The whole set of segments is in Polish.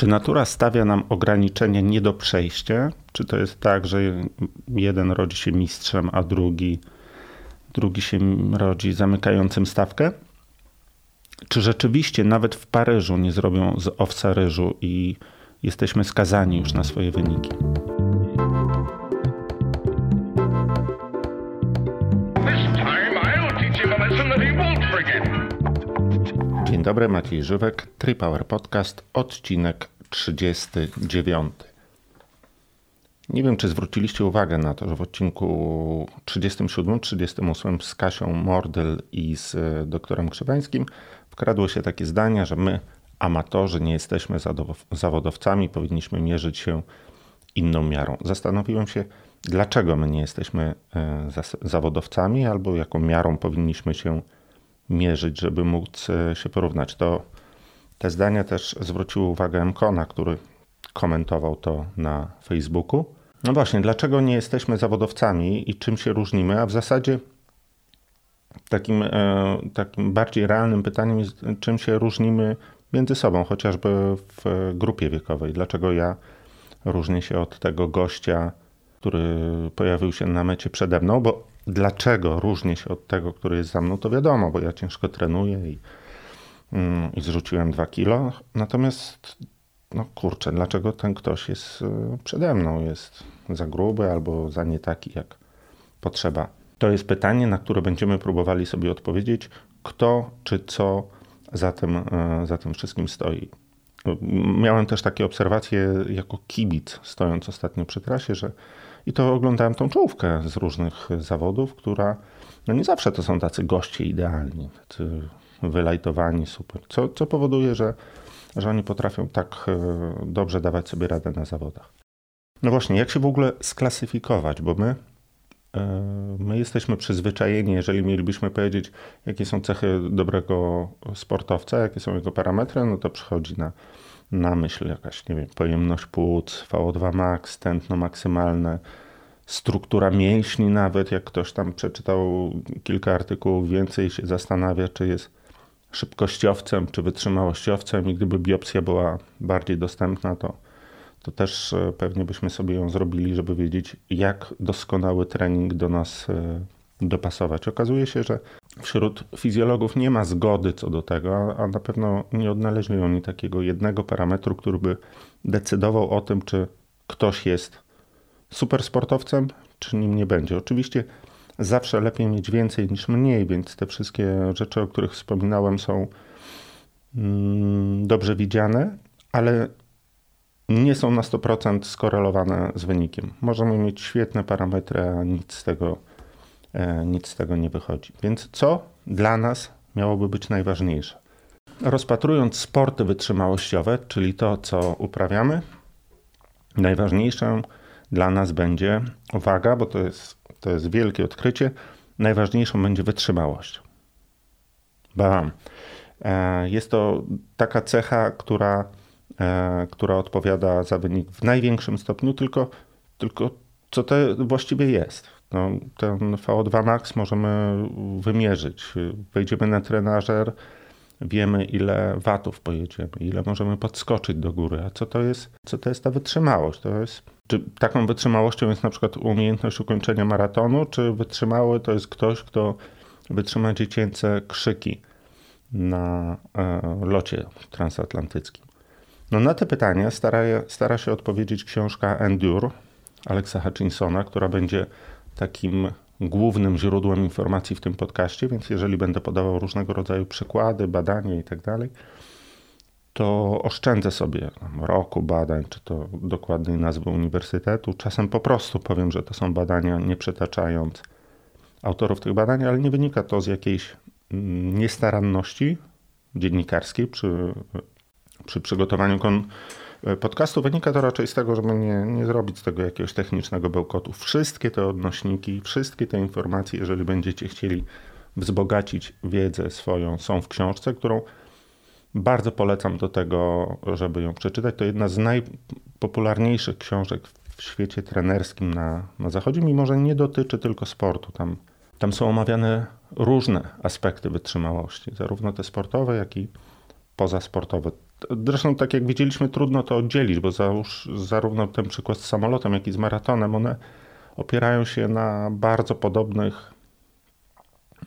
Czy natura stawia nam ograniczenia nie do przejścia? Czy to jest tak, że jeden rodzi się mistrzem, a drugi, drugi się rodzi zamykającym stawkę? Czy rzeczywiście nawet w Paryżu nie zrobią z owca ryżu i jesteśmy skazani już na swoje wyniki? Dzień dobry, Maciej Żywek, Tripower Podcast, odcinek 39. Nie wiem, czy zwróciliście uwagę na to, że w odcinku 37-38 z Kasią Mordyl i z e, doktorem Krzywańskim wkradło się takie zdania, że my, amatorzy, nie jesteśmy zawodowcami, powinniśmy mierzyć się inną miarą. Zastanowiłem się, dlaczego my nie jesteśmy e, zawodowcami, albo jaką miarą powinniśmy się mierzyć, żeby móc e, się porównać. To te zdania też zwróciły uwagę Mkona, który komentował to na Facebooku. No właśnie, dlaczego nie jesteśmy zawodowcami i czym się różnimy? A w zasadzie takim, e, takim bardziej realnym pytaniem jest, czym się różnimy między sobą, chociażby w grupie wiekowej. Dlaczego ja różnię się od tego gościa, który pojawił się na mecie przede mną, bo dlaczego różnię się od tego, który jest za mną, to wiadomo, bo ja ciężko trenuję i, mm, i zrzuciłem dwa kilo. Natomiast, no kurczę, dlaczego ten ktoś jest e, przede mną? Jest za gruby albo za nie taki, jak potrzeba. To jest pytanie, na które będziemy próbowali sobie odpowiedzieć, kto czy co za tym, e, za tym wszystkim stoi. Miałem też takie obserwacje jako kibic, stojąc ostatnio przy trasie, że i to oglądałem tą czołówkę z różnych zawodów, która no nie zawsze to są tacy goście idealni, tacy wylajtowani, super. Co, co powoduje, że, że oni potrafią tak e, dobrze dawać sobie radę na zawodach. No właśnie, jak się w ogóle sklasyfikować, bo my, e, my jesteśmy przyzwyczajeni, jeżeli mielibyśmy powiedzieć, jakie są cechy dobrego sportowca, jakie są jego parametry, no to przychodzi na, na myśl jakaś, nie wiem, pojemność płuc, VO2 max, tętno maksymalne, struktura mięśni nawet, jak ktoś tam przeczytał kilka artykułów więcej się zastanawia, czy jest szybkościowcem, czy wytrzymałościowcem i gdyby biopsja była bardziej dostępna, to, to też e, pewnie byśmy sobie ją zrobili, żeby wiedzieć, jak doskonały trening do nas e, dopasować. Okazuje się, że wśród fizjologów nie ma zgody co do tego, a na pewno nie odnaleźli oni takiego jednego parametru, który by decydował o tym, czy ktoś jest super sportowcem, czy nim nie będzie. Oczywiście zawsze lepiej mieć więcej niż mniej, więc te wszystkie rzeczy, o których wspominałem, są mm, dobrze widziane, ale nie są na 100% skorelowane z wynikiem. Możemy mieć świetne parametry, a nic z tego, e, nic z tego nie wychodzi. Więc co dla nas miałoby być najważniejsze? Rozpatrując sporty wytrzymałościowe, czyli to, co uprawiamy, najważniejszą dla nas będzie, uwaga, bo to jest, to jest wielkie odkrycie, najważniejszą będzie wytrzymałość. Bam. E, jest to taka cecha, która, e, która odpowiada za wynik w największym stopniu, tylko, tylko co to właściwie jest. No, ten VO2 max możemy wymierzyć. Wejdziemy na trenażer, wiemy ile watów pojedziemy, ile możemy podskoczyć do góry. A co to jest, co to jest ta wytrzymałość? To jest czy taką wytrzymałością jest na przykład umiejętność ukończenia maratonu, czy wytrzymały to jest ktoś, kto wytrzyma dziecięce krzyki na e, locie transatlantyckim? No na te pytania stara, stara się odpowiedzieć książka Endure Alexa Hutchinsona, która będzie takim głównym źródłem informacji w tym podcaście, więc jeżeli będę podawał różnego rodzaju przykłady, badania itd., tak to oszczędzę sobie roku badań, czy to dokładnej nazwy uniwersytetu. Czasem po prostu powiem, że to są badania, nie przytaczając autorów tych badań, ale nie wynika to z jakiejś mm, niestaranności dziennikarskiej przy, przy przygotowaniu kon, podcastu. Wynika to raczej z tego, żeby nie, nie zrobić z tego jakiegoś technicznego bełkotu. Wszystkie te odnośniki, wszystkie te informacje, jeżeli będziecie chcieli wzbogacić wiedzę swoją, są w książce, którą bardzo polecam do tego, żeby ją przeczytać. To jedna z najpopularniejszych książek w świecie trenerskim na, na Zachodzie, mimo że nie dotyczy tylko sportu. Tam, tam są omawiane różne aspekty wytrzymałości, zarówno te sportowe, jak i pozasportowe. Zresztą, tak jak widzieliśmy, trudno to oddzielić, bo załóż, zarówno ten przykład z samolotem, jak i z maratonem, one opierają się na bardzo podobnych,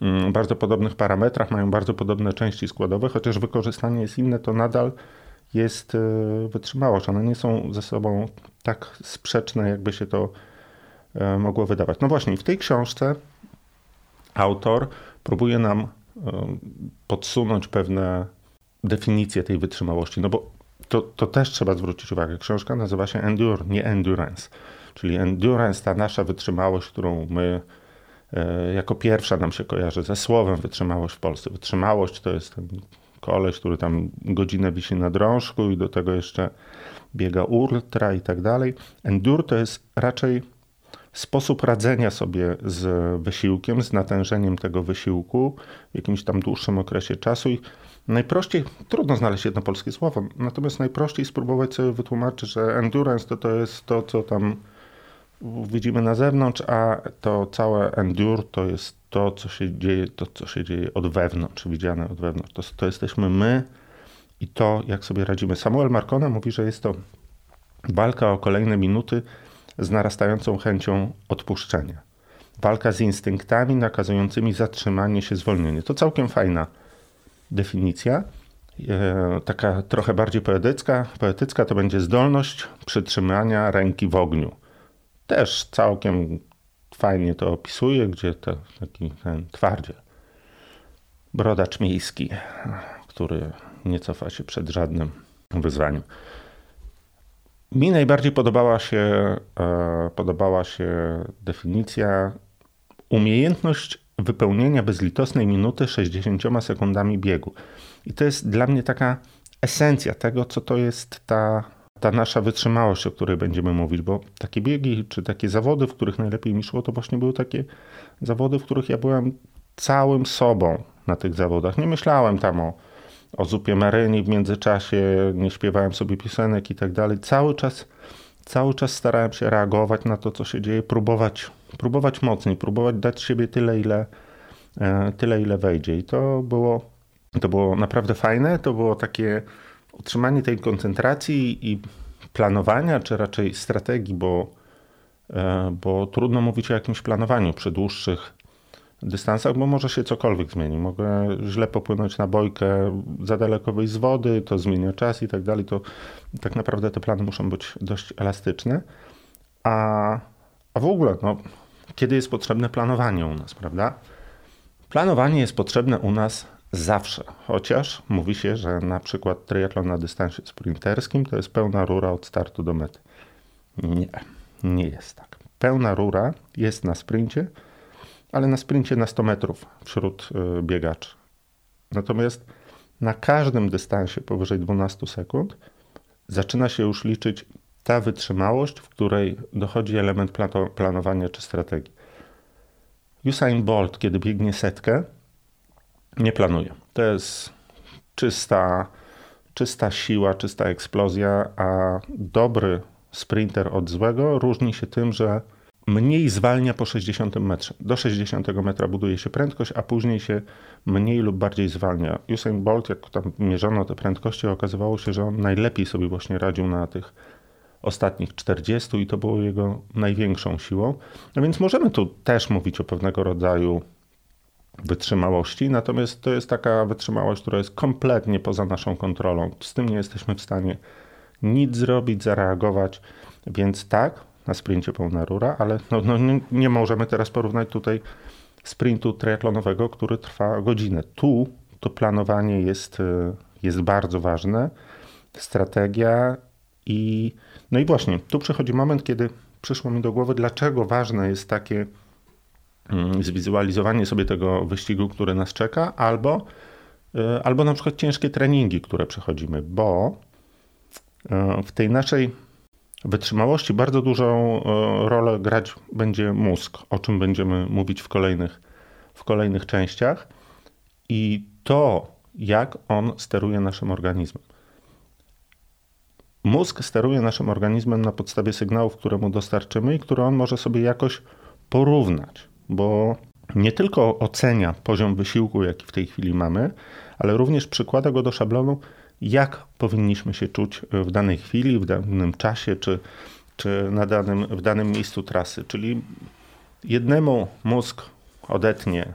mm, bardzo podobnych parametrach, mają bardzo podobne części składowe, chociaż wykorzystanie jest inne, to nadal jest e, wytrzymałość. One nie są ze sobą tak sprzeczne, jakby się to e, mogło wydawać. No właśnie, w tej książce autor próbuje nam e, podsunąć pewne definicje tej wytrzymałości, no bo to, to też trzeba zwrócić uwagę. Książka nazywa się Endure, nie Endurance. Czyli endurance, ta nasza wytrzymałość, którą my jako pierwsza nam się kojarzy ze słowem wytrzymałość w Polsce. Wytrzymałość to jest ten koleś, który tam godzinę wisi na drążku i do tego jeszcze biega ultra i tak dalej. Endure to jest raczej sposób radzenia sobie z wysiłkiem, z natężeniem tego wysiłku w jakimś tam dłuższym okresie czasu i najprościej, trudno znaleźć jedno polskie słowo, natomiast najprościej spróbować sobie wytłumaczyć, że endurance to, to jest to, co tam widzimy na zewnątrz, a to całe endure to jest to, co się dzieje, to, co się dzieje od wewnątrz, widziane od wewnątrz. To, to jesteśmy my i to, jak sobie radzimy. Samuel Marcona mówi, że jest to walka o kolejne minuty z narastającą chęcią odpuszczenia. Walka z instynktami nakazującymi zatrzymanie się, zwolnienie. To całkiem fajna definicja. E, taka trochę bardziej poetycka. Poetycka to będzie zdolność przytrzymania ręki w ogniu. Też całkiem fajnie to opisuje, gdzie to taki ten twardziel, brodacz miejski, który nie cofa się przed żadnym wyzwaniem. Mi najbardziej podobała się, e, podobała się definicja umiejętność wypełnienia bezlitosnej minuty 60 sekundami biegu. I to jest dla mnie taka esencja tego, co to jest ta ta nasza wytrzymałość, o której będziemy mówić, bo takie biegi czy takie zawody, w których najlepiej mi szło, to właśnie były takie zawody, w których ja byłem całym sobą na tych zawodach. Nie myślałem tam o, o zupie maryni w międzyczasie, nie śpiewałem sobie piosenek i tak dalej. Cały czas, cały czas starałem się reagować na to, co się dzieje, próbować, próbować mocniej, próbować dać siebie tyle, ile, e, tyle, ile wejdzie. I to było, to było naprawdę fajne, to było takie utrzymanie tej koncentracji i planowania, czy raczej strategii, bo, e, bo trudno mówić o jakimś planowaniu przy dłuższych dystansach, bo może się cokolwiek zmieni. Mogę źle popłynąć na bojkę, za daleko wyjść z wody, to zmienia czas i tak dalej. To tak naprawdę te plany muszą być dość elastyczne. A, a w ogóle, no, kiedy jest potrzebne planowanie u nas, prawda? Planowanie jest potrzebne u nas Zawsze, chociaż mówi się, że na przykład triatlon na dystansie sprinterskim to jest pełna rura od startu do mety. Nie, nie jest tak. Pełna rura jest na sprincie, ale na sprincie na 100 metrów wśród y, biegaczy. Natomiast na każdym dystansie powyżej 12 sekund zaczyna się już liczyć ta wytrzymałość, w której dochodzi element planowania czy strategii. Usain Bolt, kiedy biegnie setkę, nie planuję. To jest czysta, czysta siła, czysta eksplozja, a dobry sprinter od złego różni się tym, że mniej zwalnia po 60 metrze. Do 60 metra buduje się prędkość, a później się mniej lub bardziej zwalnia. Usain Bolt, jak tam mierzono te prędkości, okazywało się, że on najlepiej sobie właśnie radził na tych ostatnich 40 i to było jego największą siłą. No więc możemy tu też mówić o pewnego rodzaju wytrzymałości, natomiast to jest taka wytrzymałość, która jest kompletnie poza naszą kontrolą. Z tym nie jesteśmy w stanie nic zrobić, zareagować, więc tak, na sprincie pełna rura, ale no, no nie, nie, możemy teraz porównać tutaj sprintu triatlonowego, który trwa godzinę. Tu to planowanie jest, y, jest bardzo ważne, strategia i no i właśnie, tu przychodzi moment, kiedy przyszło mi do głowy, dlaczego ważne jest takie Mm, zwizualizowanie sobie tego wyścigu, który nas czeka, albo, y, albo na przykład ciężkie treningi, które przechodzimy, bo y, w tej naszej wytrzymałości bardzo dużą y, rolę grać będzie mózg, o czym będziemy mówić w kolejnych, w kolejnych częściach i to, jak on steruje naszym organizmem. Mózg steruje naszym organizmem na podstawie sygnałów, które mu dostarczymy i które on może sobie jakoś porównać bo nie tylko ocenia poziom wysiłku, jaki w tej chwili mamy, ale również przykłada go do szablonu, jak powinniśmy się czuć w danej chwili, w danym czasie, czy, czy na danym, w danym miejscu trasy. Czyli jednemu mózg odetnie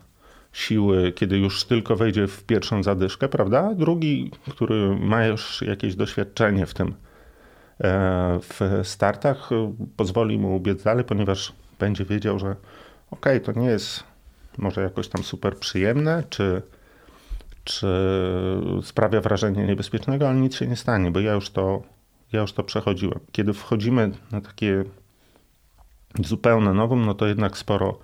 siły, kiedy już tylko wejdzie w pierwszą zadyszkę, prawda? Drugi, który ma już jakieś doświadczenie w tym, w startach, pozwoli mu ubiec dalej, ponieważ będzie wiedział, że ok, to nie jest może jakoś tam super przyjemne, czy, czy sprawia wrażenie niebezpiecznego, ale nic się nie stanie, bo ja już to, ja już to przechodziłem. Kiedy wchodzimy na takie zupełne nowym, no to jednak sporo,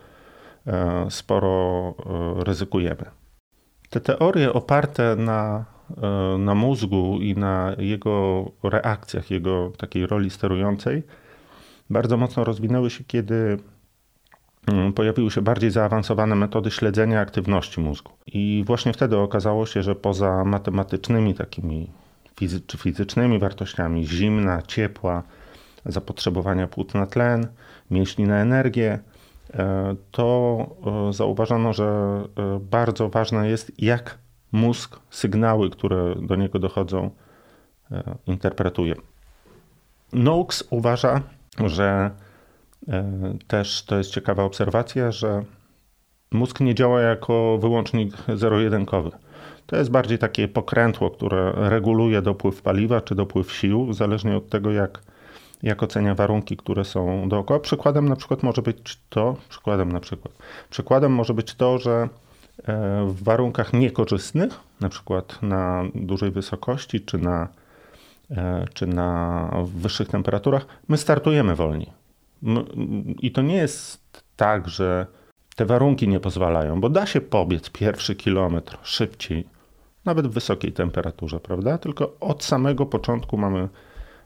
e, sporo e, ryzykujemy. Te teorie oparte na, e, na mózgu i na jego reakcjach, jego takiej roli sterującej, bardzo mocno rozwinęły się, kiedy mm, pojawiły się bardziej zaawansowane metody śledzenia aktywności mózgu. I właśnie wtedy okazało się, że poza matematycznymi takimi fizy czy fizycznymi wartościami zimna, ciepła, zapotrzebowania płuc na tlen, mięśni na energię, e, to e, zauważono, że e, bardzo ważne jest, jak mózg sygnały, które do niego dochodzą, interpretuje. Noakes uważa, że też to jest ciekawa obserwacja, że mózg nie działa jako wyłącznik zero-jedynkowy. To jest bardziej takie pokrętło, które reguluje dopływ paliwa czy dopływ sił, zależnie od tego, jak jak ocenia warunki, które są dookoła. Przykładem na przykład może być to, przykładem na przykład, przykładem może być to, że e, w warunkach niekorzystnych, na przykład na dużej wysokości czy na, e, czy na wyższych temperaturach, my startujemy wolniej. I to nie jest tak, że te warunki nie pozwalają, bo da się pobiec pierwszy kilometr szybciej, nawet w wysokiej temperaturze, prawda? Tylko od samego początku mamy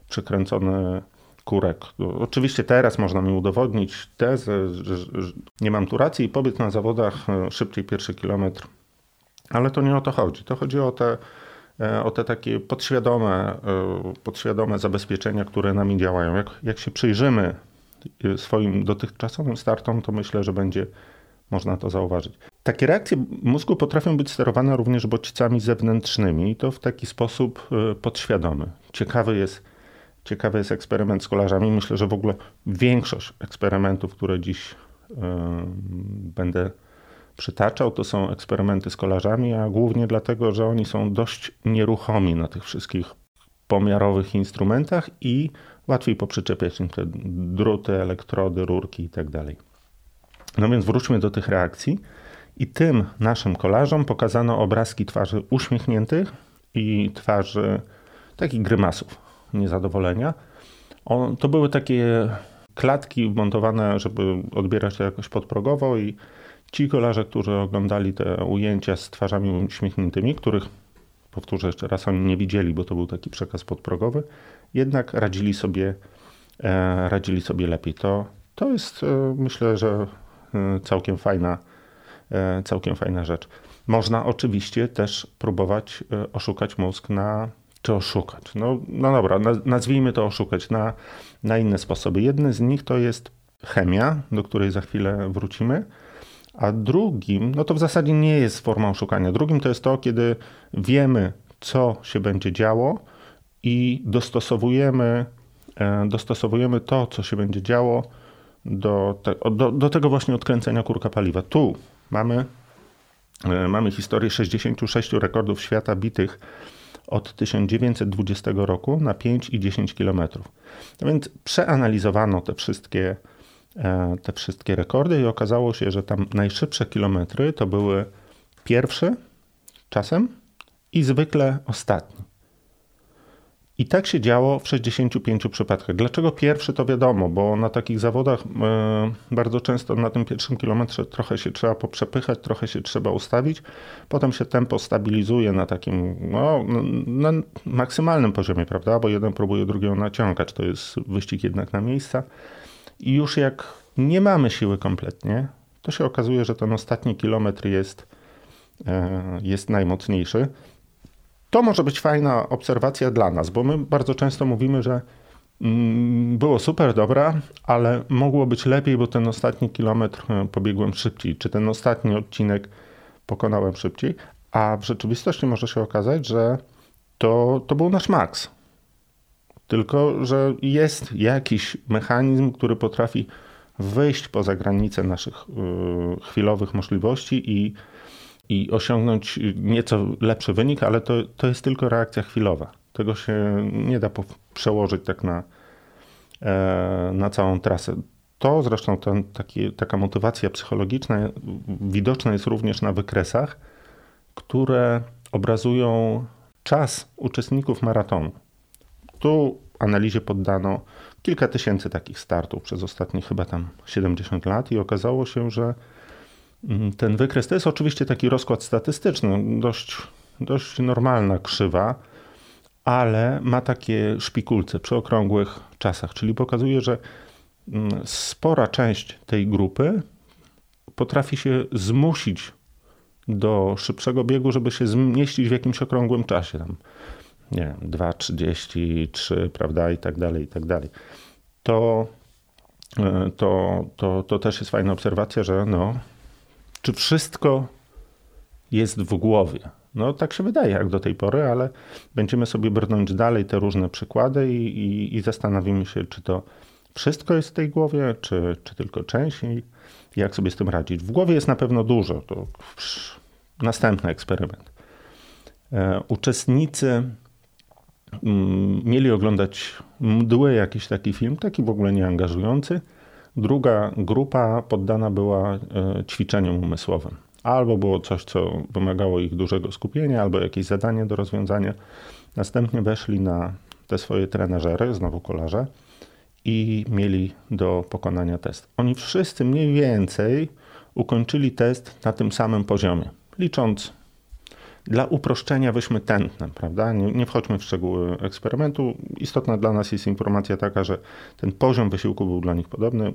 przekręcone kurek. Oczywiście teraz można mi udowodnić tezę, że, że nie mam tu racji i pobyt na zawodach e, szybciej pierwszy kilometr. Ale to nie o to chodzi. To chodzi o te, e, o te takie podświadome, e, podświadome zabezpieczenia, które nami działają. Jak, jak się przyjrzymy swoim dotychczasowym startom, to myślę, że będzie można to zauważyć. Takie reakcje mózgu potrafią być sterowane również bodźcami zewnętrznymi i to w taki sposób podświadomy. Ciekawy jest Ciekawy jest eksperyment z kolarzami. Myślę, że w ogóle większość eksperymentów, które dziś yy, będę przytaczał, to są eksperymenty z kolarzami, a głównie dlatego, że oni są dość nieruchomi na tych wszystkich pomiarowych instrumentach i łatwiej poprzyczepiać im te druty, elektrody, rurki itd. Tak no więc wróćmy do tych reakcji. I tym naszym kolarzom pokazano obrazki twarzy uśmiechniętych i twarzy takich grymasów niezadowolenia. On, to były takie klatki montowane, żeby odbierać to jakoś podprogowo i ci kolarze, którzy oglądali te ujęcia z twarzami uśmiechniętymi, których powtórzę jeszcze raz, oni nie widzieli, bo to był taki przekaz podprogowy, jednak radzili sobie, e, radzili sobie lepiej. To, to jest e, myślę, że e, całkiem fajna, całkiem fajna rzecz. Można oczywiście też próbować oszukać mózg na czy oszukać? No, no dobra, nazwijmy to oszukać na, na inne sposoby. Jedny z nich to jest chemia, do której za chwilę wrócimy, a drugim, no to w zasadzie nie jest forma oszukania. Drugim to jest to, kiedy wiemy, co się będzie działo i dostosowujemy, e, dostosowujemy to, co się będzie działo do, te, do, do tego właśnie odkręcenia kurka paliwa. Tu mamy, e, mamy historię 66 rekordów świata bitych od 1920 roku na 5 i 10 km. No więc przeanalizowano te wszystkie, e, te wszystkie rekordy i okazało się, że tam najszybsze kilometry to były pierwszy czasem i zwykle ostatni. I tak się działo w 65 przypadkach. Dlaczego pierwszy to wiadomo, bo na takich zawodach e, bardzo często na tym pierwszym kilometrze trochę się trzeba poprzepychać, trochę się trzeba ustawić, potem się tempo stabilizuje na takim no, na maksymalnym poziomie, prawda? Bo jeden próbuje drugiego naciągać, to jest wyścig jednak na miejsca. I już jak nie mamy siły kompletnie, to się okazuje, że ten ostatni kilometr jest, e, jest najmocniejszy. To może być fajna obserwacja dla nas, bo my bardzo często mówimy, że mm, było super, dobra, ale mogło być lepiej, bo ten ostatni kilometr e, pobiegłem szybciej, czy ten ostatni odcinek pokonałem szybciej, a w rzeczywistości może się okazać, że to, to był nasz maks. Tylko, że jest jakiś mechanizm, który potrafi wyjść poza granice naszych y, chwilowych możliwości i, i osiągnąć nieco lepszy wynik, ale to, to jest tylko reakcja chwilowa. Tego się nie da przełożyć tak na, e, na całą trasę. To zresztą ten, taki, taka motywacja psychologiczna widoczna jest również na wykresach, które obrazują czas uczestników maratonu. Tu analizie poddano kilka tysięcy takich startów przez ostatnie chyba tam 70 lat i okazało się, że ten wykres to jest oczywiście taki rozkład statystyczny, dość, dość normalna krzywa, ale ma takie szpikulce przy okrągłych czasach, czyli pokazuje, że mm, spora część tej grupy potrafi się zmusić do szybszego biegu, żeby się zmieścić w jakimś okrągłym czasie. Tam, nie wiem, 2,33, prawda, i tak dalej, i tak dalej. To, e, to, to, to też jest fajna obserwacja, że no, czy wszystko jest w głowie. No tak się wydaje jak do tej pory, ale będziemy sobie brnąć dalej te różne przykłady i, i, i zastanowimy się, czy to wszystko jest w tej głowie, czy, czy tylko część i jak sobie z tym radzić. W głowie jest na pewno dużo. To następny eksperyment. E, uczestnicy mm, mieli oglądać mdły jakiś taki film, taki w ogóle nieangażujący. Druga grupa poddana była e, ćwiczeniom umysłowym. Albo było coś, co wymagało ich dużego skupienia, albo jakieś zadanie do rozwiązania. Następnie weszli na te swoje trenażery, znowu kolarze, i mieli do pokonania test. Oni wszyscy mniej więcej ukończyli test na tym samym poziomie, licząc dla uproszczenia weźmy tętnem, prawda? Nie, nie, wchodźmy w szczegóły eksperymentu. Istotna dla nas jest informacja taka, że ten poziom wysiłku był dla nich podobny.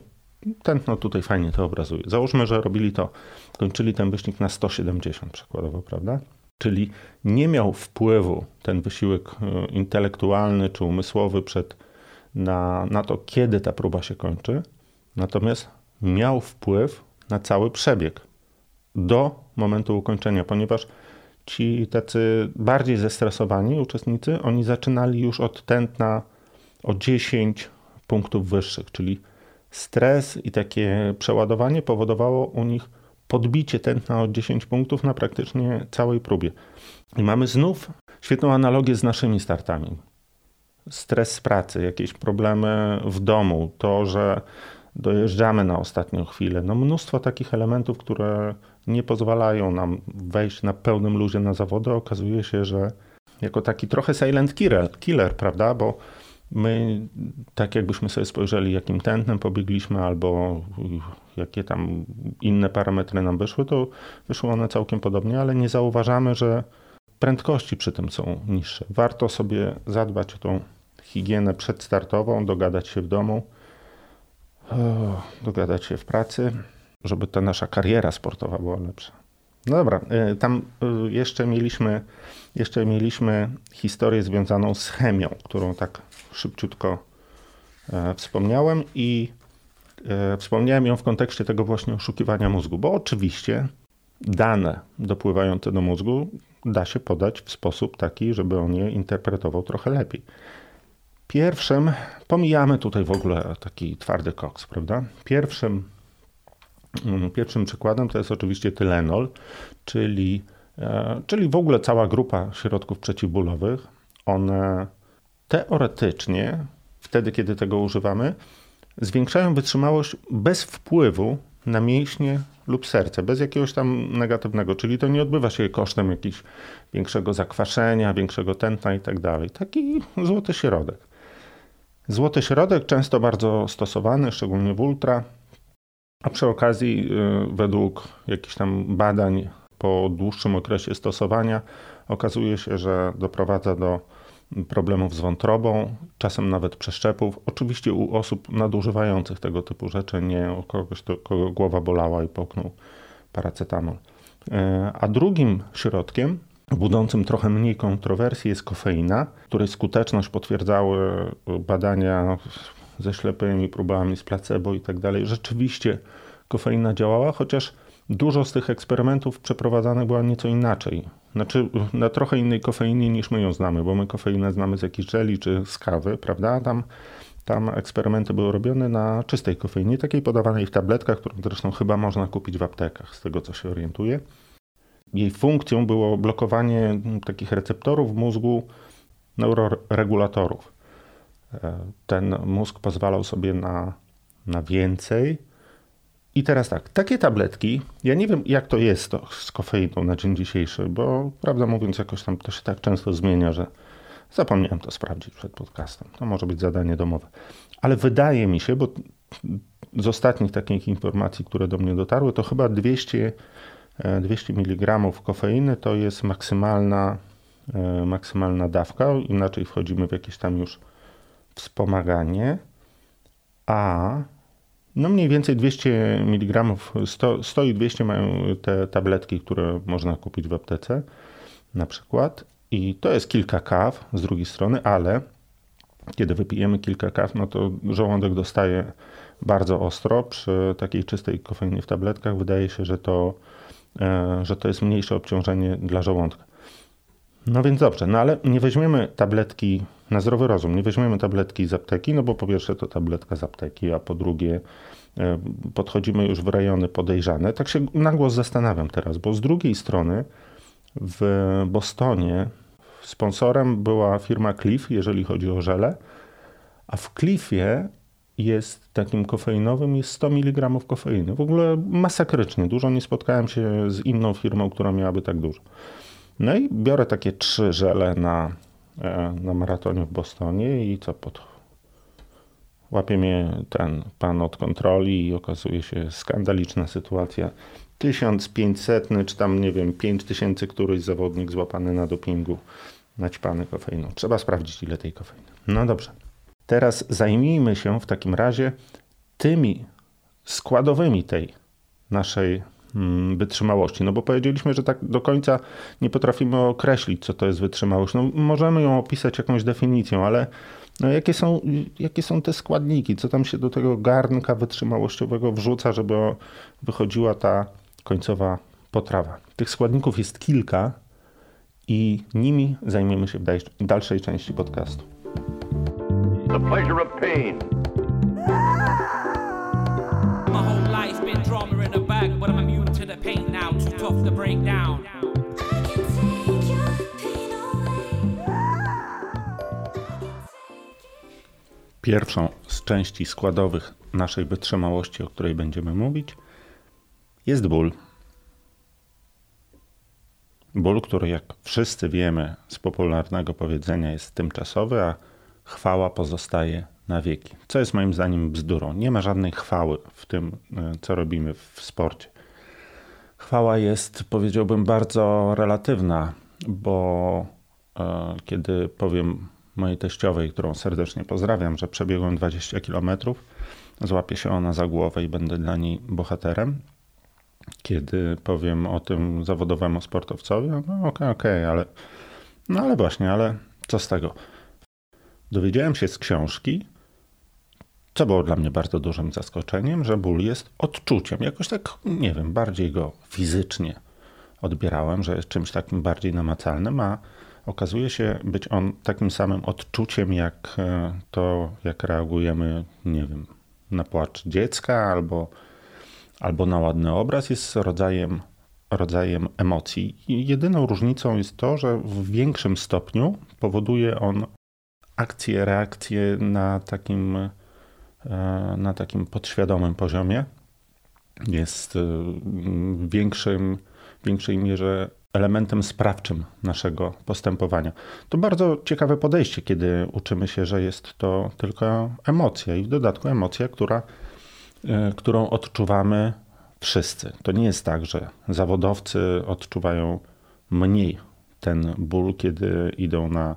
Tętno tutaj fajnie to obrazuje. Załóżmy, że robili to, kończyli ten wyścig na 170 przykładowo, prawda? Czyli nie miał wpływu ten wysiłek e, intelektualny czy umysłowy przed, na, na to, kiedy ta próba się kończy, natomiast miał wpływ na cały przebieg do momentu ukończenia, ponieważ ci tacy bardziej zestresowani uczestnicy, oni zaczynali już od tętna o 10 punktów wyższych, czyli stres i takie przeładowanie powodowało u nich podbicie tętna o 10 punktów na praktycznie całej próbie. I mamy znów świetną analogię z naszymi startami. Stres z pracy, jakieś problemy w domu, to, że dojeżdżamy na ostatnią chwilę. No mnóstwo takich elementów, które nie pozwalają nam wejść na pełnym luzie na zawody. Okazuje się, że jako taki trochę silent killer, killer prawda? Bo my, tak jakbyśmy sobie spojrzeli, jakim tętnem pobiegliśmy, albo jakie tam inne parametry nam wyszły, to wyszły one całkiem podobnie, ale nie zauważamy, że prędkości przy tym są niższe. Warto sobie zadbać o tą higienę przedstartową, dogadać się w domu, dogadać się w pracy, żeby ta nasza kariera sportowa była lepsza. No dobra, y, tam y, jeszcze mieliśmy, jeszcze mieliśmy historię związaną z chemią, którą tak szybciutko e, wspomniałem i e, wspomniałem ją w kontekście tego właśnie oszukiwania mózgu, bo oczywiście dane dopływające do mózgu da się podać w sposób taki, żeby on je interpretował trochę lepiej. Pierwszym, pomijamy tutaj w ogóle taki twardy koks, prawda? Pierwszym, pierwszym przykładem to jest oczywiście tylenol, czyli, e, czyli w ogóle cała grupa środków przeciwbólowych. One teoretycznie, wtedy kiedy tego używamy, zwiększają wytrzymałość bez wpływu na mięśnie lub serce, bez jakiegoś tam negatywnego, czyli to nie odbywa się kosztem jakiegoś większego zakwaszenia, większego tętna i tak dalej. Taki złoty środek. Złoty środek, często bardzo stosowany, szczególnie w ultra, a przy okazji, y, według jakichś tam badań po dłuższym okresie stosowania, okazuje się, że doprowadza do problemów z wątrobą, czasem nawet przeszczepów. Oczywiście u osób nadużywających tego typu rzeczy, nie u kogoś, kogo głowa bolała i połknął paracetamol. Y, a drugim środkiem budzącym trochę mniej kontrowersji jest kofeina, której skuteczność potwierdzały badania ze ślepymi próbami z placebo i tak dalej. Rzeczywiście kofeina działała, chociaż dużo z tych eksperymentów przeprowadzanych była nieco inaczej. Znaczy na trochę innej kofeinie niż my ją znamy, bo my kofeinę znamy z jakiejś żeli czy z kawy, prawda? Tam, tam eksperymenty były robione na czystej kofeinie, takiej podawanej w tabletkach, którą zresztą chyba można kupić w aptekach, z tego co się orientuję. Jej funkcją było blokowanie takich receptorów w mózgu neuroregulatorów. Ten mózg pozwalał sobie na, na więcej. I teraz tak, takie tabletki, ja nie wiem jak to jest to z kofeiną na dzień dzisiejszy, bo prawdę mówiąc jakoś tam to się tak często zmienia, że zapomniałem to sprawdzić przed podcastem. To może być zadanie domowe. Ale wydaje mi się, bo z ostatnich takich informacji, które do mnie dotarły, to chyba 200, 200 mg kofeiny to jest maksymalna, e, maksymalna dawka, inaczej wchodzimy w jakieś tam już wspomaganie, a no mniej więcej 200 mg, 100, 100 i 200 mają te tabletki, które można kupić w aptece na przykład. I to jest kilka kaw z drugiej strony, ale kiedy wypijemy kilka kaw, no to żołądek dostaje bardzo ostro. Przy takiej czystej kofeinie w tabletkach wydaje się, że to, e, że to jest mniejsze obciążenie dla żołądka. No więc dobrze, no ale nie weźmiemy tabletki na zdrowy rozum, nie weźmiemy tabletki z apteki, no bo po pierwsze to tabletka z apteki, a po drugie e, podchodzimy już w rejony podejrzane. Tak się na głos zastanawiam teraz, bo z drugiej strony w Bostonie sponsorem była firma Cliff, jeżeli chodzi o żele, a w Cliffie jest takim kofeinowym jest 100 mg kofeiny. W ogóle masakrycznie dużo. Nie spotkałem się z inną firmą, która miałaby tak dużo. No i biorę takie trzy żele na, e, na maratonie w Bostonie i co pod... Łapie mnie ten pan od kontroli i okazuje się skandaliczna sytuacja. 1500 czy tam nie wiem 5000 któryś zawodnik złapany na dopingu naćpany kofeiną. Trzeba sprawdzić ile tej kofeiny. No dobrze. Teraz zajmijmy się w takim razie tymi składowymi tej naszej wytrzymałości. No bo powiedzieliśmy, że tak do końca nie potrafimy określić, co to jest wytrzymałość. No możemy ją opisać jakąś definicją, ale no jakie, są, jakie są te składniki? Co tam się do tego garnka wytrzymałościowego wrzuca, żeby wychodziła ta końcowa potrawa? Tych składników jest kilka i nimi zajmiemy się w dalszej części podcastu. The pleasure of pain. My whole life's been drama in a but I'm immune to the pain now, too tough to break down. Pierwszą z części składowych naszej wytrzymałości, o której będziemy mówić, jest ból. Ból, który, jak wszyscy wiemy z popularnego powiedzenia, jest tymczasowy, a chwała pozostaje na wieki. Co jest moim zdaniem bzdurą. Nie ma żadnej chwały w tym, e, co robimy w sporcie. Chwała jest, powiedziałbym, bardzo relatywna, bo e, kiedy powiem mojej teściowej, którą serdecznie pozdrawiam, że przebiegłem 20 km, złapie się ona za głowę i będę dla niej bohaterem. Kiedy powiem o tym zawodowemu sportowcowi, no okej, okay, okej, okay, ale no ale właśnie, ale co z tego? Dowiedziałem się z książki, co było dla mnie bardzo dużym zaskoczeniem, że ból jest odczuciem. Jakoś tak, nie wiem, bardziej go fizycznie odbierałem, że jest czymś takim bardziej namacalnym, a okazuje się być on takim samym odczuciem, jak e, to, jak reagujemy, nie wiem, na płacz dziecka albo, albo na ładny obraz, jest rodzajem, rodzajem emocji. I jedyną różnicą jest to, że w większym stopniu powoduje on akcje, reakcje na takim na takim podświadomym poziomie. Jest e, w większym, większej mierze elementem sprawczym naszego postępowania. To bardzo ciekawe podejście, kiedy uczymy się, że jest to tylko emocja i w dodatku emocja, która, e, którą odczuwamy wszyscy. To nie jest tak, że zawodowcy odczuwają mniej ten ból, kiedy idą na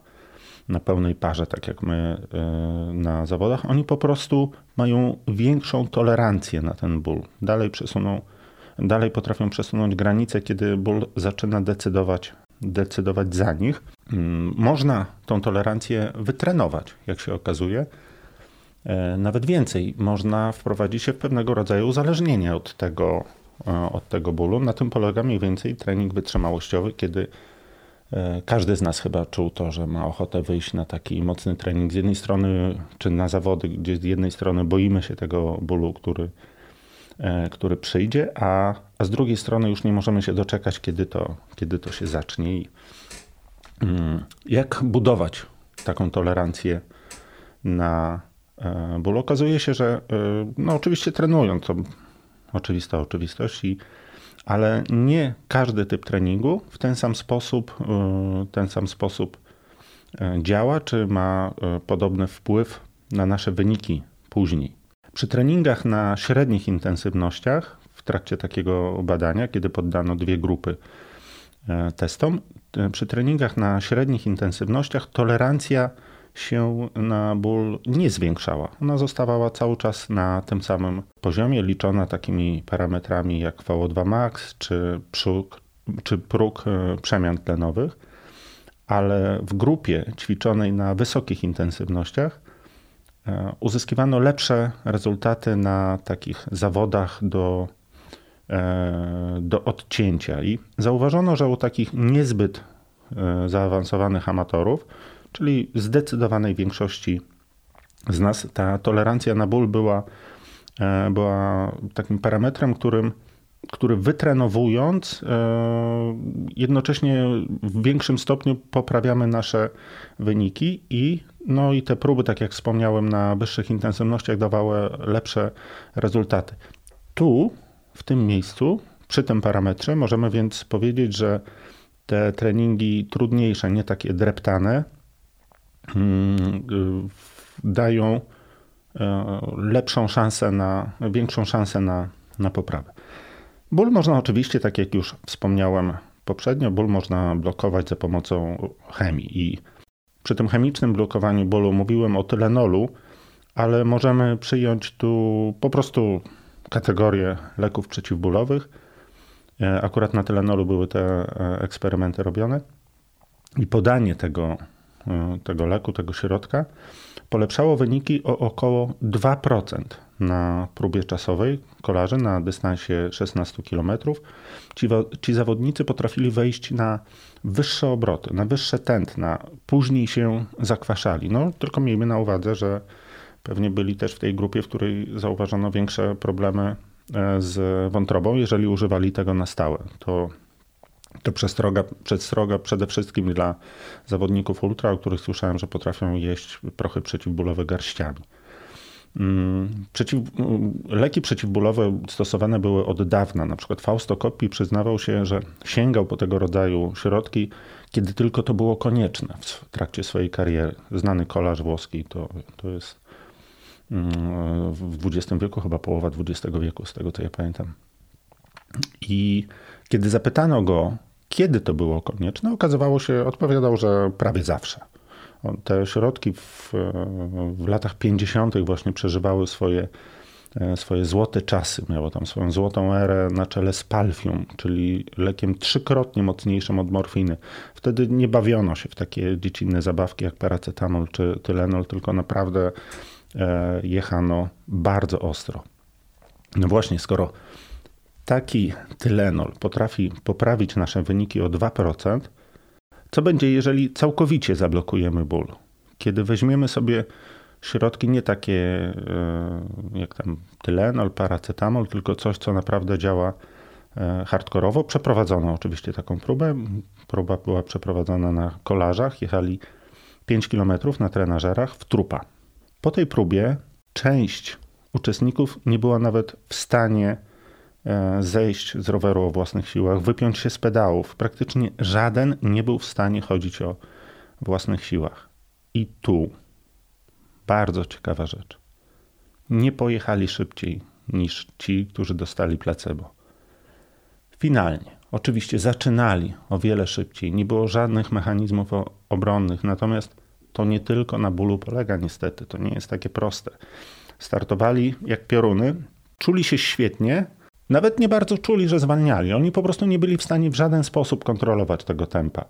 na pełnej parze, tak jak my e, na zawodach, oni po prostu mają większą tolerancję na ten ból. Dalej przesuną, dalej potrafią przesunąć granice, kiedy ból zaczyna decydować, decydować za nich. Mm, można tą tolerancję wytrenować, jak się okazuje. E, nawet więcej, można wprowadzić się w pewnego rodzaju uzależnienie od tego, od tego bólu. Na tym polega mniej więcej trening wytrzymałościowy, kiedy każdy z nas chyba czuł to, że ma ochotę wyjść na taki mocny trening. Z jednej strony, czy na zawody, gdzie z jednej strony boimy się tego bólu, który, który przyjdzie, a, a z drugiej strony już nie możemy się doczekać, kiedy to, kiedy to się zacznie. Mm, jak budować taką tolerancję na e, ból. Okazuje się, że e, no oczywiście trenują, to oczywista oczywistość, i, ale nie każdy typ treningu w ten sam sposób, e, ten sam sposób działa, czy ma podobny wpływ na nasze wyniki później. Przy treningach na średnich intensywnościach, w trakcie takiego badania, kiedy poddano dwie grupy testom, przy treningach na średnich intensywnościach tolerancja się na ból nie zwiększała. Ona zostawała cały czas na tym samym poziomie, liczona takimi parametrami jak VO2 max czy, przóg, czy próg e, przemian tlenowych, ale w grupie ćwiczonej na wysokich intensywnościach e, uzyskiwano lepsze rezultaty na takich zawodach do, e, do odcięcia. I zauważono, że u takich niezbyt zaawansowanych amatorów czyli zdecydowanej większości z nas ta tolerancja na ból była, e, była takim parametrem, którym, który wytrenowując, e, jednocześnie w większym stopniu poprawiamy nasze wyniki i no i te próby, tak jak wspomniałem, na wyższych intensywnościach dawały lepsze rezultaty. Tu, w tym miejscu, przy tym parametrze, możemy więc powiedzieć, że te treningi trudniejsze, nie takie dreptane, dają e, lepszą szansę na, większą szansę na, na poprawę. Ból można oczywiście, tak jak już wspomniałem poprzednio, ból można blokować za pomocą chemii. I przy tym chemicznym blokowaniu bólu mówiłem o tylenolu, ale możemy przyjąć tu po prostu kategorię leków przeciwbólowych. E, akurat na tylenolu były te e, eksperymenty robione. I podanie tego tego leku, tego środka, polepszało wyniki o około 2% na próbie czasowej kolarzy na dystansie 16 km. Ci, ci zawodnicy potrafili wejść na wyższe obroty, na wyższe tętna, później się zakwaszali. No, tylko miejmy na uwadze, że pewnie byli też w tej grupie, w której zauważono większe problemy e, z wątrobą, jeżeli używali tego na stałe. To to przestroga, przestroga przede wszystkim dla zawodników ultra, o których słyszałem, że potrafią jeść prochy przeciwbólowe garściami. Mm, przeciw, mm, leki przeciwbólowe stosowane były od dawna. Na przykład Fausto Coppi przyznawał się, że sięgał po tego rodzaju środki, kiedy tylko to było konieczne w trakcie swojej kariery. Znany kolarz włoski to, to jest mm, w XX wieku, chyba połowa XX wieku, z tego co ja pamiętam. I kiedy zapytano go, kiedy to było konieczne, okazywało się, odpowiadał, że prawie zawsze. Te środki w, w latach 50. właśnie przeżywały swoje, e, swoje złote czasy. Miało tam swoją złotą erę na czele z palfium, czyli lekiem trzykrotnie mocniejszym od morfiny. Wtedy nie bawiono się w takie dziecinne zabawki jak paracetamol czy tylenol, tylko naprawdę e, jechano bardzo ostro. No właśnie, skoro taki tylenol potrafi poprawić nasze wyniki o 2%, co będzie, jeżeli całkowicie zablokujemy ból? Kiedy weźmiemy sobie środki nie takie e, jak tam tylenol, paracetamol, tylko coś, co naprawdę działa e, hardkorowo. Przeprowadzono oczywiście taką próbę. Próba była przeprowadzona na kolarzach. Jechali 5 km na trenażerach w trupa. Po tej próbie część uczestników nie była nawet w stanie zejść z roweru o własnych siłach, wypiąć się z pedałów. Praktycznie żaden nie był w stanie chodzić o własnych siłach. I tu bardzo ciekawa rzecz. Nie pojechali szybciej niż ci, którzy dostali placebo. Finalnie, oczywiście zaczynali o wiele szybciej, nie było żadnych mechanizmów obronnych, natomiast to nie tylko na bólu polega, niestety, to nie jest takie proste. Startowali jak pioruny, czuli się świetnie, nawet nie bardzo czuli, że zwalniali. Oni po prostu nie byli w stanie w żaden sposób kontrolować tego tempa.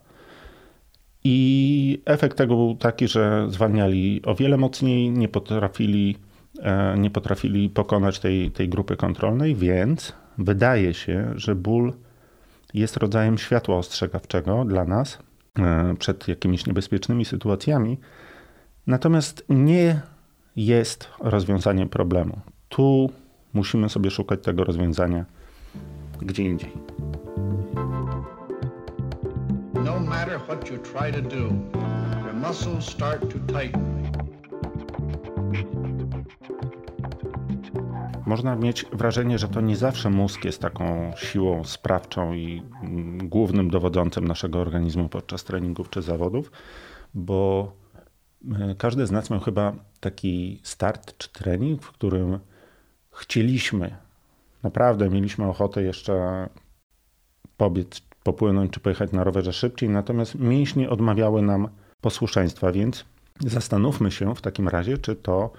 I efekt tego był taki, że zwalniali o wiele mocniej, nie potrafili, e, nie potrafili pokonać tej, tej grupy kontrolnej, więc wydaje się, że ból jest rodzajem światła ostrzegawczego dla nas e, przed jakimiś niebezpiecznymi sytuacjami, natomiast nie jest rozwiązaniem problemu. Tu musimy sobie szukać tego rozwiązania gdzie indziej. No matter what you try to do, your muscles start to tighten. Można mieć wrażenie, że to nie zawsze mózg jest taką siłą sprawczą i mm, głównym dowodzącym naszego organizmu podczas treningów czy zawodów, bo e, każdy z nas miał chyba taki start czy trening, w którym chcieliśmy, naprawdę mieliśmy ochotę jeszcze pobiec, popłynąć czy pojechać na rowerze szybciej, natomiast mięśnie odmawiały nam posłuszeństwa, więc zastanówmy się w takim razie, czy to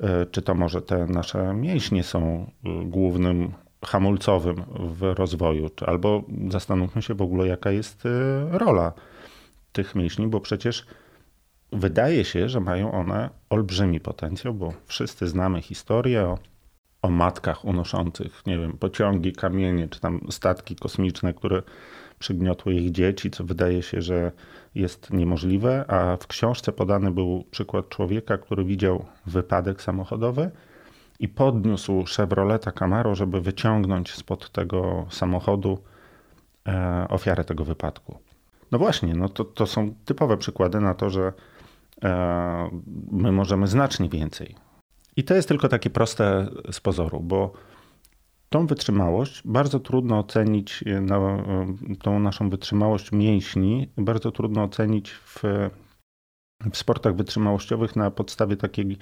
E, czy to może te nasze mięśnie są e, głównym hamulcowym w rozwoju, albo zastanówmy się w ogóle, jaka jest e, rola tych mięśni, bo przecież wydaje się, że mają one olbrzymi potencjał, bo wszyscy znamy historię o, o matkach unoszących, nie wiem, pociągi, kamienie, czy tam statki kosmiczne, które przygniotły ich dzieci, co wydaje się, że jest niemożliwe, a w książce podany był przykład człowieka, który widział wypadek samochodowy i podniósł Chevroleta Camaro, żeby wyciągnąć spod tego samochodu e, ofiarę tego wypadku. No właśnie, no to, to są typowe przykłady na to, że e, my możemy znacznie więcej. I to jest tylko takie proste z pozoru, bo Tą wytrzymałość bardzo trudno ocenić, e, e, tą naszą wytrzymałość mięśni, bardzo trudno ocenić w, w sportach wytrzymałościowych na podstawie takiej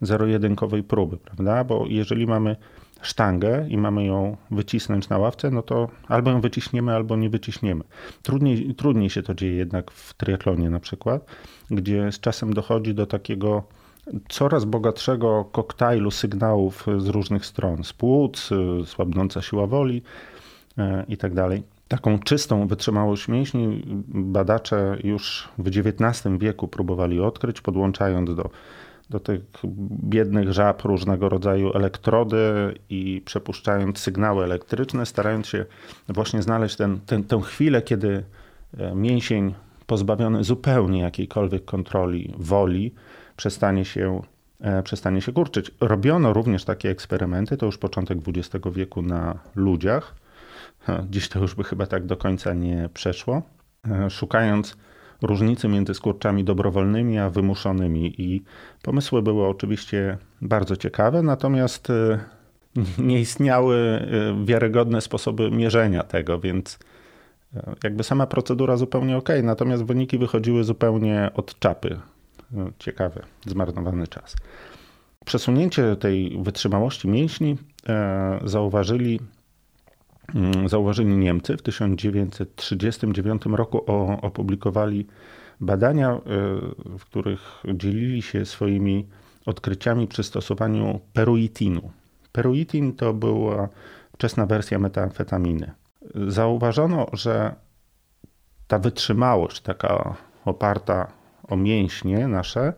zero-jedynkowej próby, prawda? Bo jeżeli mamy sztangę i mamy ją wycisnąć na ławce, no to albo ją wyciśniemy, albo nie wyciśniemy. Trudniej, trudniej się to dzieje jednak w triatlonie na przykład, gdzie z czasem dochodzi do takiego coraz bogatszego koktajlu sygnałów z różnych stron, z płuc, słabnąca siła woli e, itd. Tak Taką czystą wytrzymałość mięśni badacze już w XIX wieku próbowali odkryć, podłączając do, do tych biednych żab różnego rodzaju elektrody i przepuszczając sygnały elektryczne, starając się właśnie znaleźć ten, ten, tę chwilę, kiedy e, mięsień pozbawiony zupełnie jakiejkolwiek kontroli woli, przestanie się, e, przestanie się kurczyć. Robiono również takie eksperymenty, to już początek XX wieku na ludziach. Dziś to już by chyba tak do końca nie przeszło. E, szukając różnicy między skurczami dobrowolnymi a wymuszonymi. I pomysły były oczywiście bardzo ciekawe, natomiast e, nie istniały wiarygodne sposoby mierzenia tego, więc jakby sama procedura zupełnie ok, natomiast wyniki wychodziły zupełnie od czapy. No, ciekawy, zmarnowany czas. Przesunięcie tej wytrzymałości mięśni e, zauważyli, mm, zauważyli Niemcy w 1939 roku. opublikowali badania, e, w których dzielili się swoimi odkryciami przy stosowaniu peruitinu. Peruitin to była wczesna wersja metamfetaminy. Zauważono, że ta wytrzymałość, taka oparta o mięśnie nasze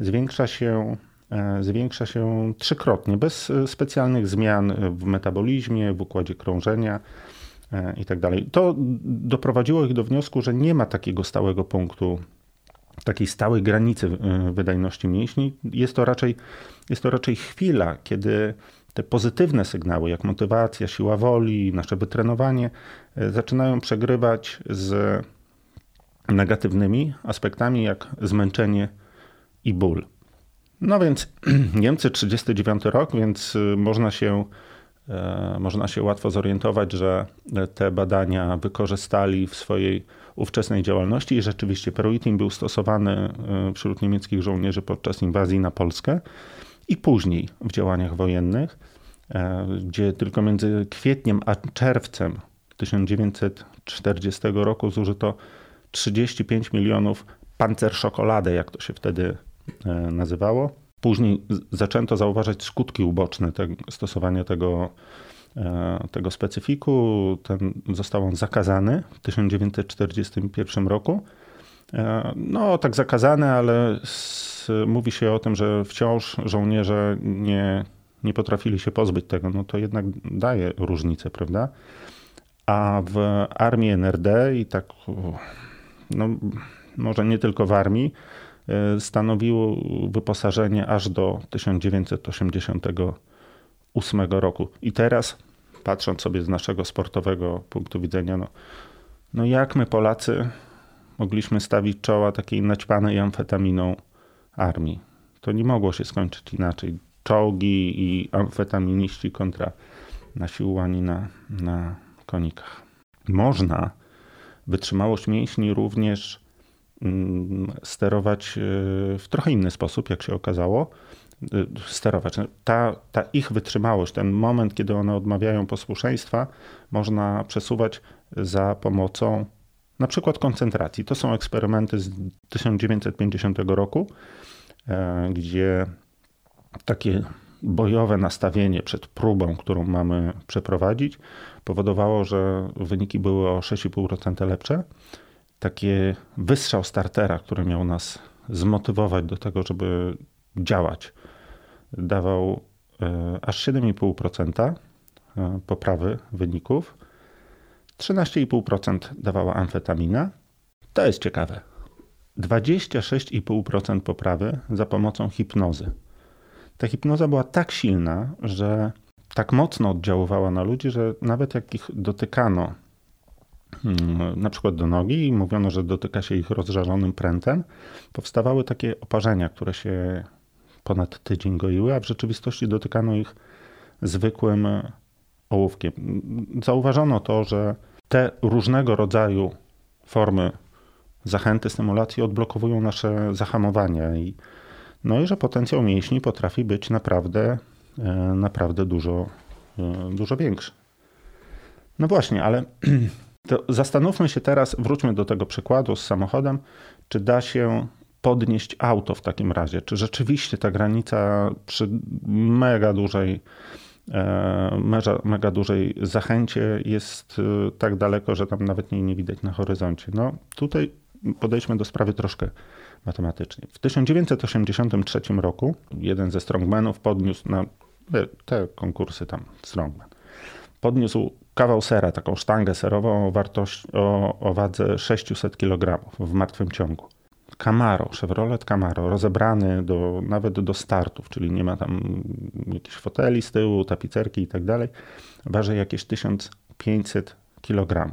zwiększa się, e, zwiększa się trzykrotnie, bez e, specjalnych zmian w metabolizmie, w układzie krążenia itd. Tak to doprowadziło ich do wniosku, że nie ma takiego stałego punktu, takiej stałej granicy e, wydajności mięśni. Jest to raczej, jest to raczej chwila, kiedy te pozytywne sygnały, jak motywacja, siła woli, nasze wytrenowanie, zaczynają przegrywać z negatywnymi aspektami, jak zmęczenie i ból. No więc Niemcy 39 rok, więc y, można się, e, można się łatwo zorientować, że te badania wykorzystali w swojej ówczesnej działalności i rzeczywiście peruitin był stosowany y, wśród niemieckich żołnierzy podczas inwazji na Polskę i później w działaniach wojennych, e, gdzie tylko między kwietniem a czerwcem 1940 roku zużyto 35 milionów pancerszokoladę, jak to się wtedy e, nazywało. Później zaczęto zauważać skutki uboczne stosowania tego, e, tego specyfiku. Ten, został on zakazany w 1941 roku. E, no, tak zakazany, ale z, mówi się o tym, że wciąż żołnierze nie, nie potrafili się pozbyć tego, no to jednak daje różnicę, prawda? A w armii NRD i tak, no, może nie tylko w armii, e, stanowiło wyposażenie aż do 1988 roku. I teraz, patrząc sobie z naszego sportowego punktu widzenia, no, no jak my Polacy mogliśmy stawić czoła takiej naćpanej amfetaminą armii? To nie mogło się skończyć inaczej. Czołgi i amfetaminiści kontra nasiłowani na, na konikach. Można wytrzymałość mięśni również mm, sterować e, w trochę inny sposób, jak się okazało. E, sterować. Ta, ta ich wytrzymałość, ten moment, kiedy one odmawiają posłuszeństwa, można przesuwać za pomocą na przykład koncentracji. To są eksperymenty z 1950 roku, e, gdzie takie bojowe nastawienie przed próbą, którą mamy przeprowadzić, powodowało, że wyniki były o 6,5% lepsze. Takie wystrzał startera, który miał nas zmotywować do tego, żeby działać, dawał e, aż 7,5% e, poprawy wyników. 13,5% dawała amfetamina. To jest ciekawe. 26,5% poprawy za pomocą hipnozy. Ta hipnoza była tak silna, że tak mocno oddziaływała na ludzi, że nawet jak ich dotykano, hmm, na przykład do nogi, i mówiono, że dotyka się ich rozżarzonym prętem, powstawały takie oparzenia, które się ponad tydzień goiły, a w rzeczywistości dotykano ich zwykłym ołówkiem. Zauważono to, że te różnego rodzaju formy zachęty, stymulacji odblokowują nasze zahamowania i no i że potencjał mięśni potrafi być naprawdę, naprawdę dużo, e, dużo większy. No właśnie, ale zastanówmy się teraz, wróćmy do tego przykładu z samochodem, czy da się podnieść auto w takim razie? Czy rzeczywiście ta granica przy mega dużej, e, mega, mega dużej zachęcie jest tak daleko, że tam nawet jej nie widać na horyzoncie? No tutaj podejdźmy do sprawy troszkę matematycznie. W 1983 roku jeden ze strongmanów podniósł na te konkursy tam strongman, podniósł kawał sera, taką sztangę serową o, wartości, o, o wadze 600 kg w martwym ciągu. Camaro, Chevrolet Camaro, rozebrany do, nawet do startów, czyli nie ma tam jakichś foteli z tyłu, tapicerki i tak dalej, waży jakieś 1500 kg.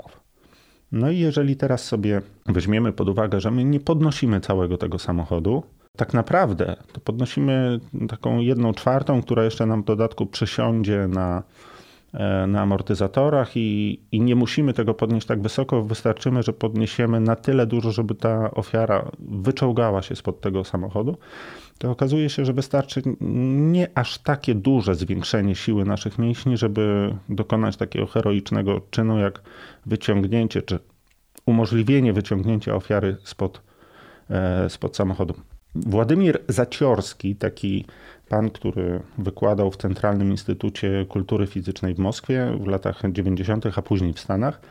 No i jeżeli teraz sobie weźmiemy pod uwagę, że my nie podnosimy całego tego samochodu, tak naprawdę to podnosimy taką jedną czwartą, która jeszcze nam w dodatku przysiądzie na, e, na amortyzatorach i, i nie musimy tego podnieść tak wysoko, wystarczymy, że podniesiemy na tyle dużo, żeby ta ofiara wyczołgała się spod tego samochodu, to okazuje się, że wystarczy nie aż takie duże zwiększenie siły naszych mięśni, żeby dokonać takiego heroicznego czynu jak wyciągnięcie czy umożliwienie wyciągnięcia ofiary spod, e, spod samochodu. Władimir Zaciorski, taki pan, który wykładał w Centralnym Instytucie Kultury Fizycznej w Moskwie w latach 90., a później w Stanach,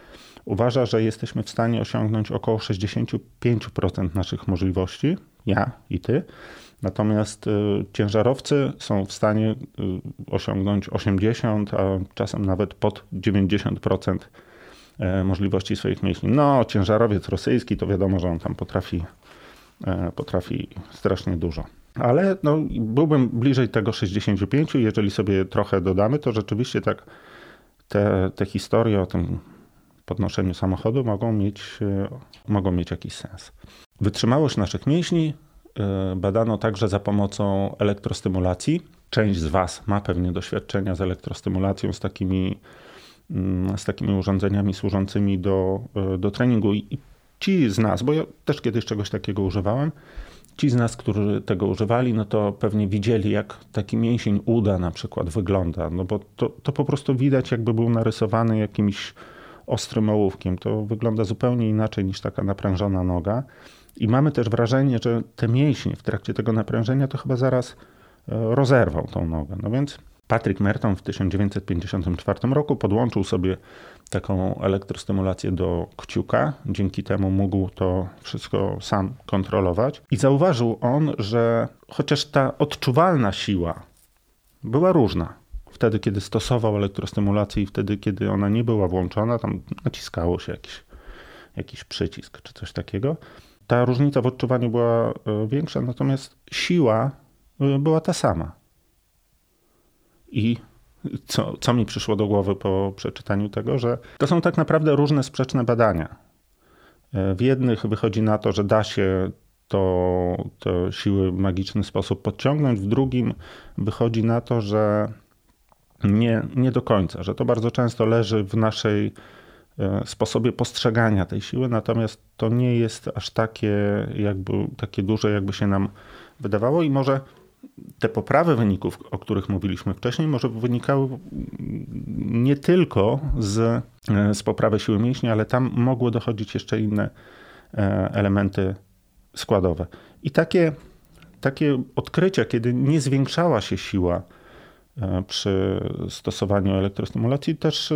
uważa, że jesteśmy w stanie osiągnąć około 65% naszych możliwości, ja i ty. Natomiast y, ciężarowcy są w stanie y, osiągnąć 80, a czasem nawet pod 90% e, możliwości swoich mięśni. No, ciężarowiec rosyjski to wiadomo, że on tam potrafi, potrafi strasznie dużo. Ale no, byłbym bliżej tego 65, jeżeli sobie trochę dodamy, to rzeczywiście tak te, te historie o tym podnoszeniu samochodu mogą mieć, e, mogą mieć jakiś sens. Wytrzymałość naszych mięśni e, badano także za pomocą elektrostymulacji. Część z Was ma pewnie doświadczenia z elektrostymulacją, z takimi, mm, z takimi urządzeniami służącymi do, e, do treningu. I ci z nas, bo ja też kiedyś czegoś takiego używałem, ci z nas, którzy tego używali, no to pewnie widzieli, jak taki mięsień uda na przykład wygląda, no bo to, to po prostu widać, jakby był narysowany jakimś ostrym ołówkiem. To wygląda zupełnie inaczej niż taka naprężona noga. I mamy też wrażenie, że te mięśnie w trakcie tego naprężenia to chyba zaraz e, rozerwał tą nogę. No więc Patrick Merton w 1954 roku podłączył sobie taką elektrostymulację do kciuka. Dzięki temu mógł to wszystko sam kontrolować. I zauważył on, że chociaż ta odczuwalna siła była różna. Wtedy, kiedy stosował elektrostymulację i wtedy, kiedy ona nie była włączona, tam naciskało się jakiś, jakiś przycisk czy coś takiego. Ta różnica w odczuwaniu była e, większa, natomiast siła e, była ta sama. I co, co mi przyszło do głowy po przeczytaniu tego, że to są tak naprawdę różne sprzeczne badania. E, w jednych wychodzi na to, że da się to, to siły w magiczny sposób podciągnąć, w drugim wychodzi na to, że nie, nie do końca, że to bardzo często leży w naszej e, sposobie postrzegania tej siły, natomiast to nie jest aż takie, jakby, takie duże, jakby się nam wydawało i może te poprawy wyników, o których mówiliśmy wcześniej, może wynikały nie tylko z, e, z poprawy siły mięśni, ale tam mogły dochodzić jeszcze inne e, elementy składowe. I takie, takie odkrycia, kiedy nie zwiększała się siła e, przy stosowaniu elektrostymulacji, też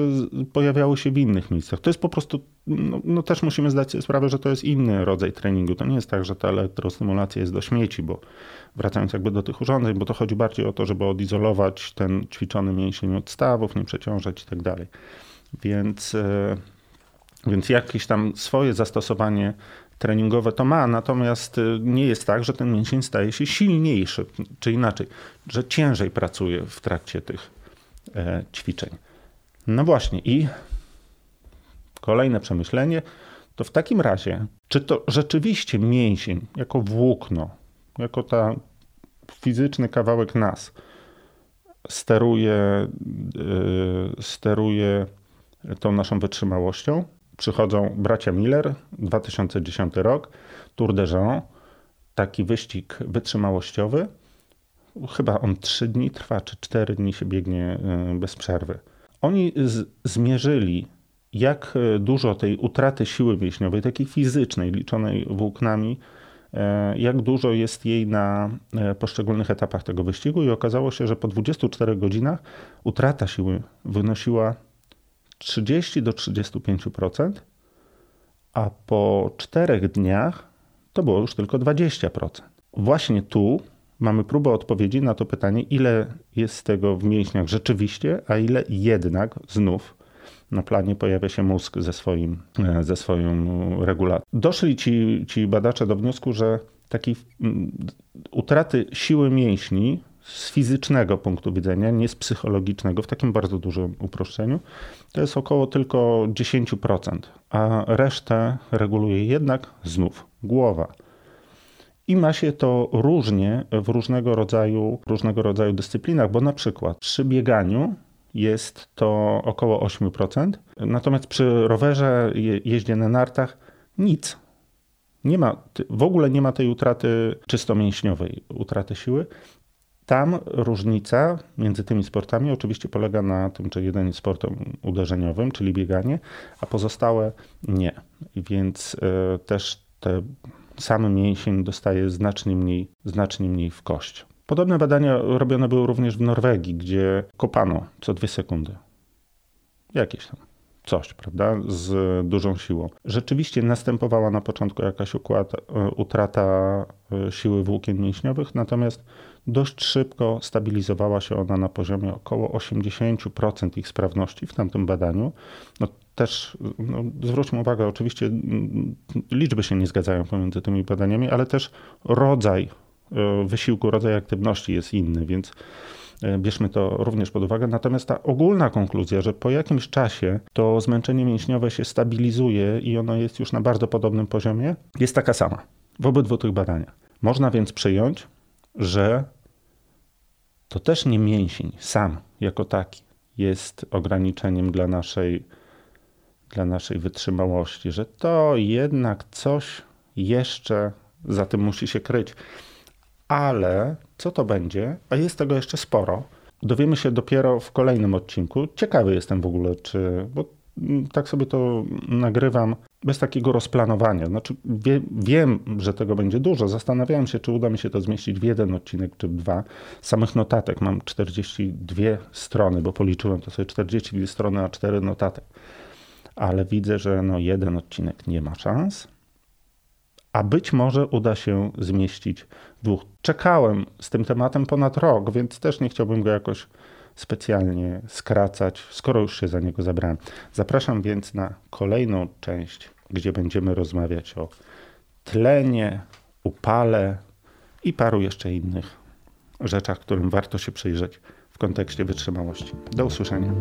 pojawiały się w innych miejscach. To jest po prostu, no, no, też musimy zdać sobie sprawę, że to jest inny rodzaj treningu. To nie jest tak, że ta elektrostymulacja jest do śmieci, bo wracając jakby do tych urządzeń, bo to chodzi bardziej o to, żeby odizolować ten ćwiczony mięsień od stawów, nie przeciążać i tak dalej. Więc, e, więc jakieś tam swoje zastosowanie treningowe to ma, natomiast e, nie jest tak, że ten mięsień staje się silniejszy, czy inaczej, że ciężej pracuje w trakcie tych e, ćwiczeń. No właśnie i kolejne przemyślenie to w takim razie, czy to rzeczywiście mięsień jako włókno jako ta fizyczny kawałek nas steruje, yy, steruje tą naszą wytrzymałością. Przychodzą bracia Miller, 2010 rok, Tour de Jean, taki wyścig wytrzymałościowy. Chyba on 3 dni trwa, czy 4 dni się biegnie yy, bez przerwy. Oni z, zmierzyli, jak dużo tej utraty siły mięśniowej, takiej fizycznej, liczonej włóknami, jak dużo jest jej na e, poszczególnych etapach tego wyścigu i okazało się, że po 24 godzinach utrata siły wynosiła 30 do 35%, a po 4 dniach to było już tylko 20%. Właśnie tu mamy próbę odpowiedzi na to pytanie, ile jest tego w mięśniach rzeczywiście, a ile jednak znów na planie pojawia się mózg ze swoim, e, ze swoją regulacją. Doszli ci, ci badacze do wniosku, że takiej utraty siły mięśni z fizycznego punktu widzenia, nie z psychologicznego, w takim bardzo dużym uproszczeniu, to jest około tylko 10%, a resztę reguluje jednak znów głowa. I ma się to różnie w różnego rodzaju, różnego rodzaju dyscyplinach, bo na przykład przy bieganiu jest to około 8%. Natomiast przy rowerze, jeździe na nartach, nic. Nie ma, w ogóle nie ma tej utraty czysto mięśniowej, utraty siły. Tam różnica między tymi sportami oczywiście polega na tym, że jeden jest sportem uderzeniowym, czyli bieganie, a pozostałe nie. Więc y, też te samy mięsień dostaje znacznie mniej, znacznie mniej w kość. Podobne badania robione były również w Norwegii, gdzie kopano co dwie sekundy. Jakieś tam coś, prawda, z dużą siłą. Rzeczywiście następowała na początku jakaś układ, e, utrata e, siły włókien mięśniowych, natomiast dość szybko stabilizowała się ona na poziomie około 80% ich sprawności w tamtym badaniu. No, też no, zwróćmy uwagę, oczywiście liczby się nie zgadzają pomiędzy tymi badaniami, ale też rodzaj wysiłku, rodzaj aktywności jest inny, więc e, bierzmy to również pod uwagę. Natomiast ta ogólna konkluzja, że po jakimś czasie to zmęczenie mięśniowe się stabilizuje i ono jest już na bardzo podobnym poziomie, jest taka sama w obydwu tych badaniach. Można więc przyjąć, że to też nie mięsień sam jako taki jest ograniczeniem dla naszej, dla naszej wytrzymałości, że to jednak coś jeszcze za tym musi się kryć ale co to będzie, a jest tego jeszcze sporo, dowiemy się dopiero w kolejnym odcinku. Ciekawy jestem w ogóle, czy. Bo tak sobie to nagrywam bez takiego rozplanowania. Znaczy, wie, wiem, że tego będzie dużo. Zastanawiałem się, czy uda mi się to zmieścić w jeden odcinek czy w dwa. Samych notatek mam 42 strony, bo policzyłem to sobie 42 strony, a 4 notatek. Ale widzę, że no jeden odcinek nie ma szans, a być może uda się zmieścić dwóch. Czekałem z tym tematem ponad rok, więc też nie chciałbym go jakoś specjalnie skracać, skoro już się za niego zabrałem. Zapraszam więc na kolejną część, gdzie będziemy rozmawiać o tlenie, upale i paru jeszcze innych rzeczach, którym warto się przyjrzeć w kontekście wytrzymałości. Do usłyszenia.